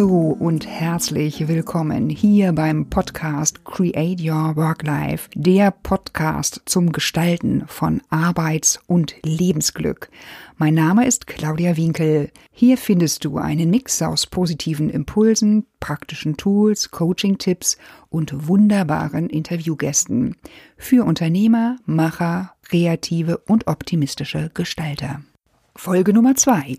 Hallo und herzlich willkommen hier beim Podcast Create Your Work Life, der Podcast zum Gestalten von Arbeits- und Lebensglück. Mein Name ist Claudia Winkel. Hier findest du einen Mix aus positiven Impulsen, praktischen Tools, Coaching-Tipps und wunderbaren Interviewgästen für Unternehmer, Macher, kreative und optimistische Gestalter. Folge Nummer zwei.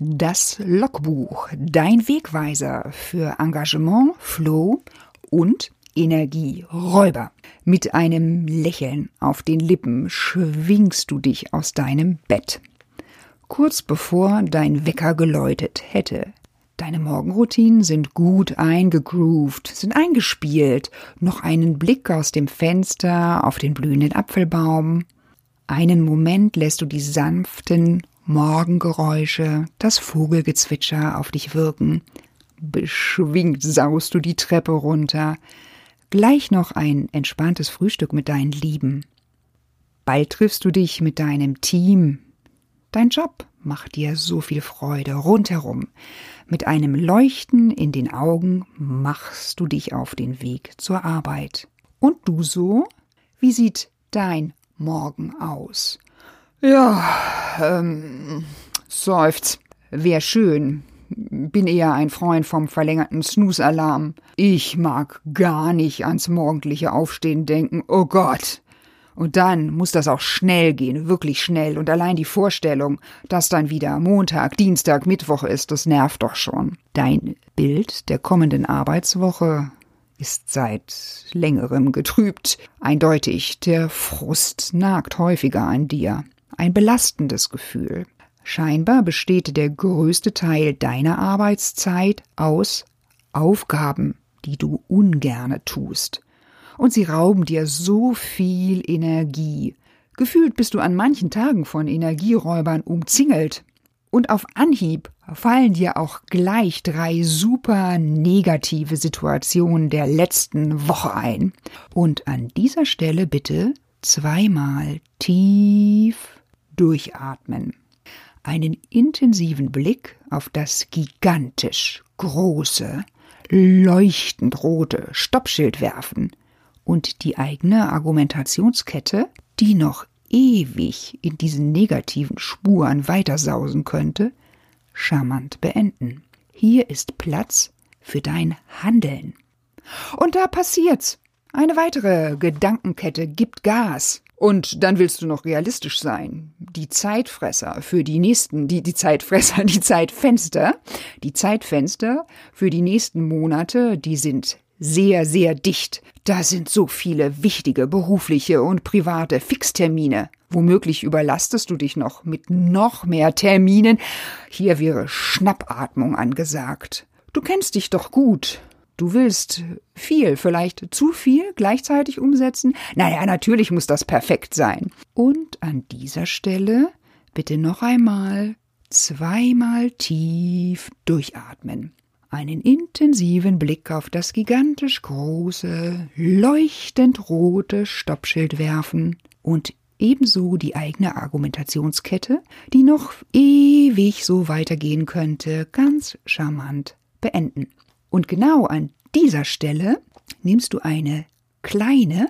Das Logbuch, dein Wegweiser für Engagement, Flow und Energieräuber. Mit einem Lächeln auf den Lippen schwingst du dich aus deinem Bett. Kurz bevor dein Wecker geläutet hätte. Deine Morgenroutinen sind gut eingegroovt, sind eingespielt. Noch einen Blick aus dem Fenster auf den blühenden Apfelbaum. Einen Moment lässt du die sanften Morgengeräusche, das Vogelgezwitscher auf dich wirken. Beschwingt saust du die Treppe runter. Gleich noch ein entspanntes Frühstück mit deinen Lieben. Bald triffst du dich mit deinem Team. Dein Job macht dir so viel Freude rundherum. Mit einem Leuchten in den Augen machst du dich auf den Weg zur Arbeit. Und du so? Wie sieht dein Morgen aus? Ja, ähm, seufzt. Wär schön. Bin eher ein Freund vom verlängerten Snooze-Alarm. Ich mag gar nicht ans morgendliche Aufstehen denken. Oh Gott. Und dann muss das auch schnell gehen, wirklich schnell. Und allein die Vorstellung, dass dann wieder Montag, Dienstag, Mittwoch ist, das nervt doch schon. Dein Bild der kommenden Arbeitswoche ist seit längerem getrübt. Eindeutig, der Frust nagt häufiger an dir ein belastendes Gefühl. Scheinbar besteht der größte Teil deiner Arbeitszeit aus Aufgaben, die du ungerne tust. Und sie rauben dir so viel Energie. Gefühlt bist du an manchen Tagen von Energieräubern umzingelt. Und auf Anhieb fallen dir auch gleich drei super negative Situationen der letzten Woche ein. Und an dieser Stelle bitte zweimal tief Durchatmen. Einen intensiven Blick auf das gigantisch große, leuchtend rote Stoppschild werfen und die eigene Argumentationskette, die noch ewig in diesen negativen Spuren weitersausen könnte, charmant beenden. Hier ist Platz für dein Handeln. Und da passiert's. Eine weitere Gedankenkette gibt Gas. Und dann willst du noch realistisch sein. Die Zeitfresser für die nächsten, die, die Zeitfresser, die Zeitfenster, die Zeitfenster für die nächsten Monate, die sind sehr, sehr dicht. Da sind so viele wichtige berufliche und private Fixtermine. Womöglich überlastest du dich noch mit noch mehr Terminen. Hier wäre Schnappatmung angesagt. Du kennst dich doch gut. Du willst viel, vielleicht zu viel gleichzeitig umsetzen? Naja, natürlich muss das perfekt sein. Und an dieser Stelle bitte noch einmal zweimal tief durchatmen. Einen intensiven Blick auf das gigantisch große, leuchtend rote Stoppschild werfen und ebenso die eigene Argumentationskette, die noch ewig so weitergehen könnte, ganz charmant beenden. Und genau an dieser Stelle nimmst du eine kleine,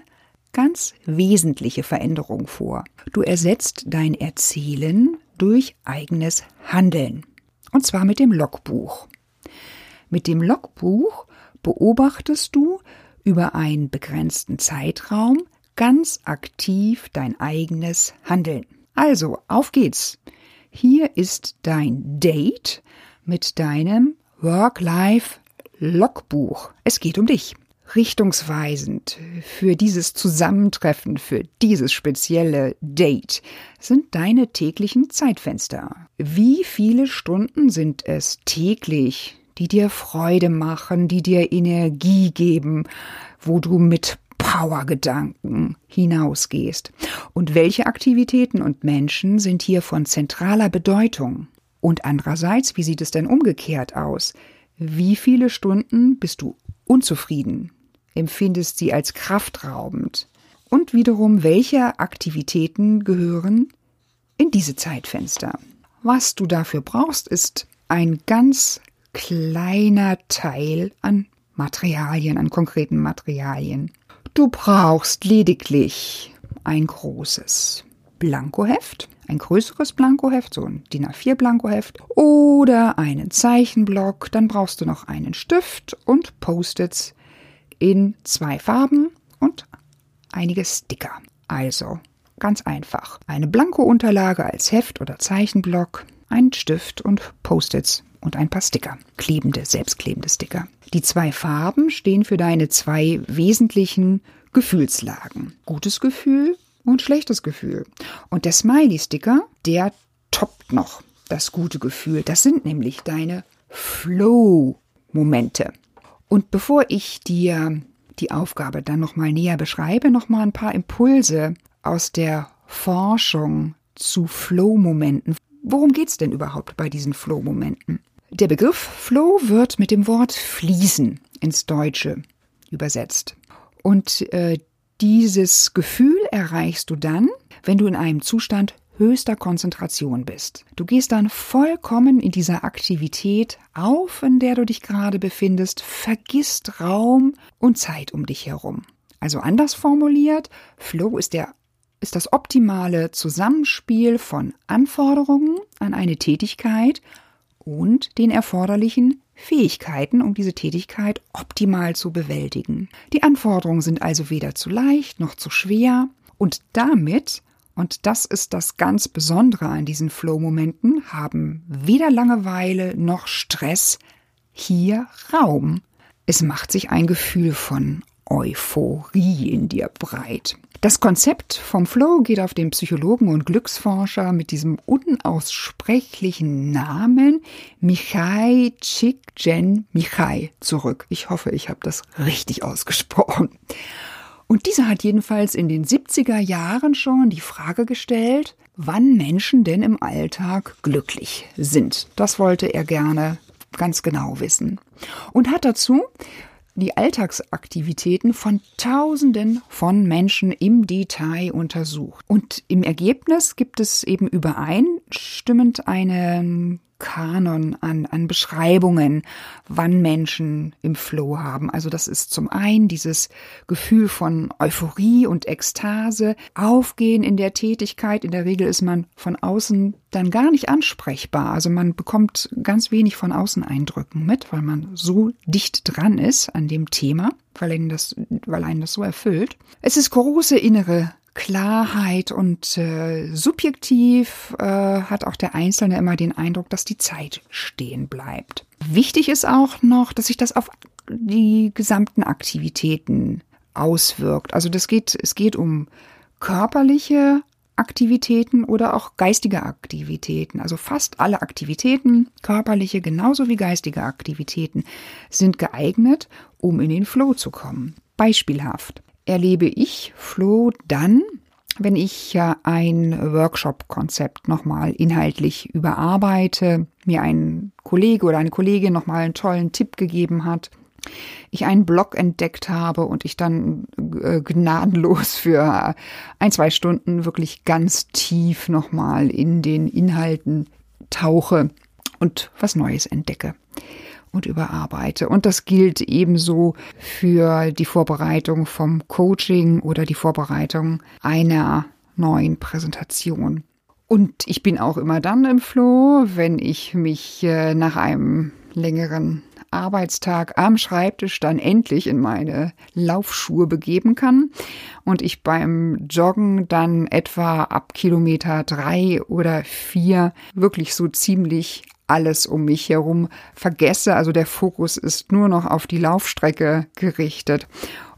ganz wesentliche Veränderung vor. Du ersetzt dein Erzählen durch eigenes Handeln. Und zwar mit dem Logbuch. Mit dem Logbuch beobachtest du über einen begrenzten Zeitraum ganz aktiv dein eigenes Handeln. Also, auf geht's. Hier ist dein Date mit deinem Work-Life Logbuch. Es geht um dich. Richtungsweisend für dieses Zusammentreffen, für dieses spezielle Date sind deine täglichen Zeitfenster. Wie viele Stunden sind es täglich, die dir Freude machen, die dir Energie geben, wo du mit Powergedanken hinausgehst? Und welche Aktivitäten und Menschen sind hier von zentraler Bedeutung? Und andererseits, wie sieht es denn umgekehrt aus? Wie viele Stunden bist du unzufrieden, empfindest sie als kraftraubend? Und wiederum, welche Aktivitäten gehören in diese Zeitfenster? Was du dafür brauchst, ist ein ganz kleiner Teil an Materialien, an konkreten Materialien. Du brauchst lediglich ein großes Blankoheft, ein größeres Blankoheft, so ein DIN A4 Blankoheft oder einen Zeichenblock. Dann brauchst du noch einen Stift und Post-its in zwei Farben und einige Sticker. Also ganz einfach. Eine Blanko-Unterlage als Heft oder Zeichenblock, ein Stift und Post-its und ein paar Sticker. Klebende, selbstklebende Sticker. Die zwei Farben stehen für deine zwei wesentlichen Gefühlslagen. Gutes Gefühl und schlechtes Gefühl. Und der Smiley-Sticker, der toppt noch das gute Gefühl. Das sind nämlich deine Flow-Momente. Und bevor ich dir die Aufgabe dann nochmal näher beschreibe, nochmal ein paar Impulse aus der Forschung zu Flow-Momenten. Worum geht es denn überhaupt bei diesen Flow-Momenten? Der Begriff Flow wird mit dem Wort fließen ins Deutsche übersetzt. Und äh, dieses Gefühl erreichst du dann, wenn du in einem Zustand höchster Konzentration bist. Du gehst dann vollkommen in dieser Aktivität auf, in der du dich gerade befindest, vergisst Raum und Zeit um dich herum. Also anders formuliert, Flow ist der ist das optimale Zusammenspiel von Anforderungen an eine Tätigkeit und den erforderlichen Fähigkeiten, um diese Tätigkeit optimal zu bewältigen. Die Anforderungen sind also weder zu leicht noch zu schwer und damit, und das ist das ganz Besondere an diesen Flow-Momenten, haben weder Langeweile noch Stress hier Raum. Es macht sich ein Gefühl von Euphorie in dir breit. Das Konzept vom Flow geht auf den Psychologen und Glücksforscher mit diesem unaussprechlichen Namen Michai Csikszentmihalyi zurück. Ich hoffe, ich habe das richtig ausgesprochen. Und dieser hat jedenfalls in den 70er Jahren schon die Frage gestellt, wann Menschen denn im Alltag glücklich sind. Das wollte er gerne ganz genau wissen. Und hat dazu die Alltagsaktivitäten von Tausenden von Menschen im Detail untersucht. Und im Ergebnis gibt es eben übereinstimmend einen Kanon an, an Beschreibungen, wann Menschen im Flow haben. Also das ist zum einen dieses Gefühl von Euphorie und Ekstase, Aufgehen in der Tätigkeit. In der Regel ist man von außen dann gar nicht ansprechbar. Also man bekommt ganz wenig von außen Eindrücken mit, weil man so dicht dran ist an dem Thema, weil einen das, weil einen das so erfüllt. Es ist große innere Klarheit und äh, subjektiv äh, hat auch der Einzelne immer den Eindruck, dass die Zeit stehen bleibt. Wichtig ist auch noch, dass sich das auf die gesamten Aktivitäten auswirkt. Also das geht, es geht um körperliche Aktivitäten oder auch geistige Aktivitäten. Also fast alle Aktivitäten, körperliche genauso wie geistige Aktivitäten, sind geeignet, um in den Flow zu kommen. Beispielhaft erlebe ich Flow dann, wenn ich ein Workshop-Konzept nochmal inhaltlich überarbeite, mir ein Kollege oder eine Kollegin nochmal einen tollen Tipp gegeben hat, ich einen Blog entdeckt habe und ich dann äh, gnadenlos für ein, zwei Stunden wirklich ganz tief nochmal in den Inhalten tauche und was Neues entdecke und überarbeite. Und das gilt ebenso für die Vorbereitung vom Coaching oder die Vorbereitung einer neuen Präsentation. Und ich bin auch immer dann im Flow, wenn ich mich äh, nach einem längeren Arbeitstag am Schreibtisch dann endlich in meine Laufschuhe begeben kann und ich beim Joggen dann etwa ab Kilometer drei oder vier wirklich so ziemlich alles um mich herum vergesse. Also der Fokus ist nur noch auf die Laufstrecke gerichtet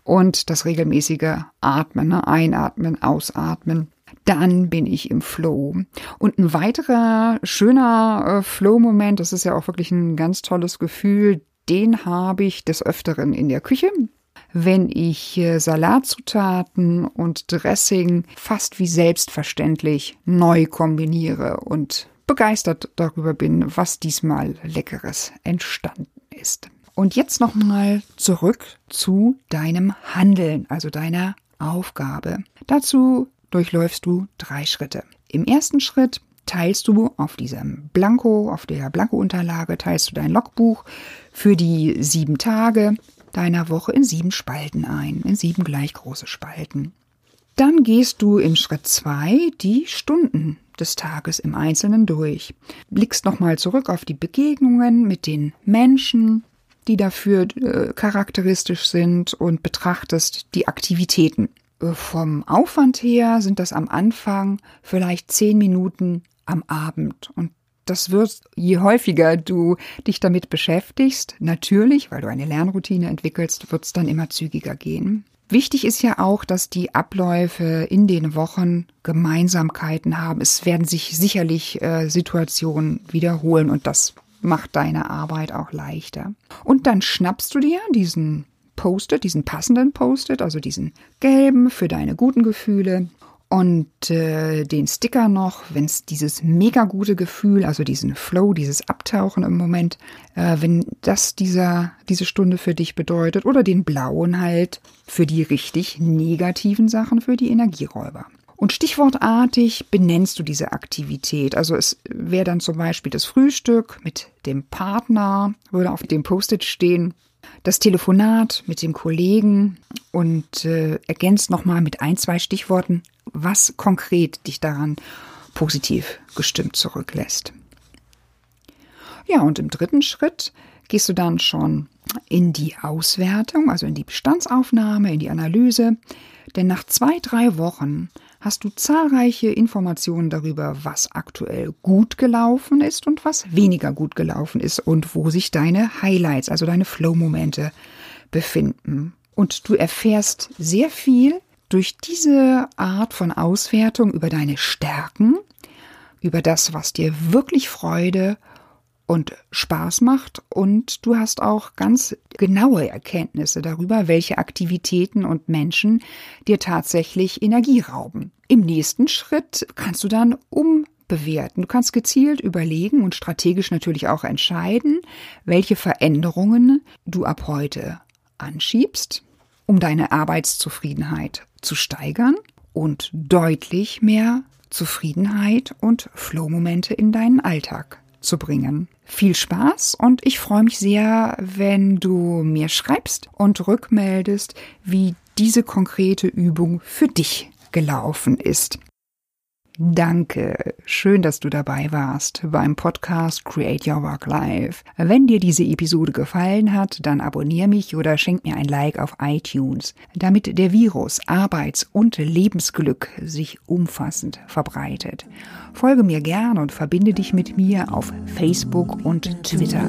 und das regelmäßige Atmen, ne? einatmen, ausatmen. Dann bin ich im Flow. Und ein weiterer schöner äh, Flow-Moment, das ist ja auch wirklich ein ganz tolles Gefühl, den habe ich des Öfteren in der Küche wenn ich äh, Salatzutaten und Dressing fast wie selbstverständlich neu kombiniere und begeistert darüber bin, was diesmal Leckeres entstanden ist. Und jetzt nochmal zurück zu deinem Handeln, also deiner Aufgabe. Dazu durchläufst du drei Schritte. Im ersten Schritt teilst du auf diesem Blanko, auf der Blanko-Unterlage, teilst du dein Logbuch für die sieben Tage deiner Woche in sieben Spalten ein, in sieben gleich große Spalten. Dann gehst du im Schritt zwei die Stunden des Tages im Einzelnen durch. Blickst nochmal zurück auf die Begegnungen mit den Menschen, die dafür äh, charakteristisch sind und betrachtest die Aktivitäten. Äh, vom Aufwand her sind das am Anfang vielleicht zehn Minuten am Abend und das wird, je häufiger du dich damit beschäftigst, natürlich, weil du eine Lernroutine entwickelst, wird es dann immer zügiger gehen. Wichtig ist ja auch, dass die Abläufe in den Wochen Gemeinsamkeiten haben. Es werden sich sicherlich äh, Situationen wiederholen und das macht deine Arbeit auch leichter. Und dann schnappst du dir diesen Post-it, diesen passenden Post-it, also diesen gelben für deine guten Gefühle und äh, den Sticker noch, wenn es dieses mega gute Gefühl, also diesen Flow, dieses Abtauchen im Moment, äh, wenn das dieser diese Stunde für dich bedeutet oder den blauen halt für die richtig negativen Sachen, für die Energieräuber. Und stichwortartig benennst du diese Aktivität. Also es wäre dann zum Beispiel das Frühstück mit dem Partner, würde auf dem Post-it stehen, das Telefonat mit dem Kollegen und äh, ergänzt nochmal mit ein, zwei Stichworten, was konkret dich daran positiv gestimmt zurücklässt. Ja, und im dritten Schritt gehst du dann schon in die Auswertung, also in die Bestandsaufnahme, in die Analyse. Denn nach zwei, drei Wochen hast du zahlreiche Informationen darüber, was aktuell gut gelaufen ist und was weniger gut gelaufen ist und wo sich deine Highlights, also deine Flow-Momente befinden. Und du erfährst sehr viel durch diese Art von Auswertung über deine Stärken, über das, was dir wirklich Freude und Spaß macht und du hast auch ganz genaue Erkenntnisse darüber, welche Aktivitäten und Menschen dir tatsächlich Energie rauben. Im nächsten Schritt kannst du dann umbewerten. Du kannst gezielt überlegen und strategisch natürlich auch entscheiden, welche Veränderungen du ab heute anschiebst, um deine Arbeitszufriedenheit zu steigern und deutlich mehr Zufriedenheit und Flow-Momente in deinen Alltag zu bringen. Viel Spaß und ich freue mich sehr, wenn du mir schreibst und rückmeldest, wie diese konkrete Übung für dich gelaufen ist. Danke, schön, dass du dabei warst beim Podcast Create Your Work Life. Wenn dir diese Episode gefallen hat, dann abonniere mich oder schenk mir ein Like auf iTunes, damit der Virus Arbeits- und Lebensglück sich umfassend verbreitet. Folge mir gern und verbinde dich mit mir auf Facebook und Twitter.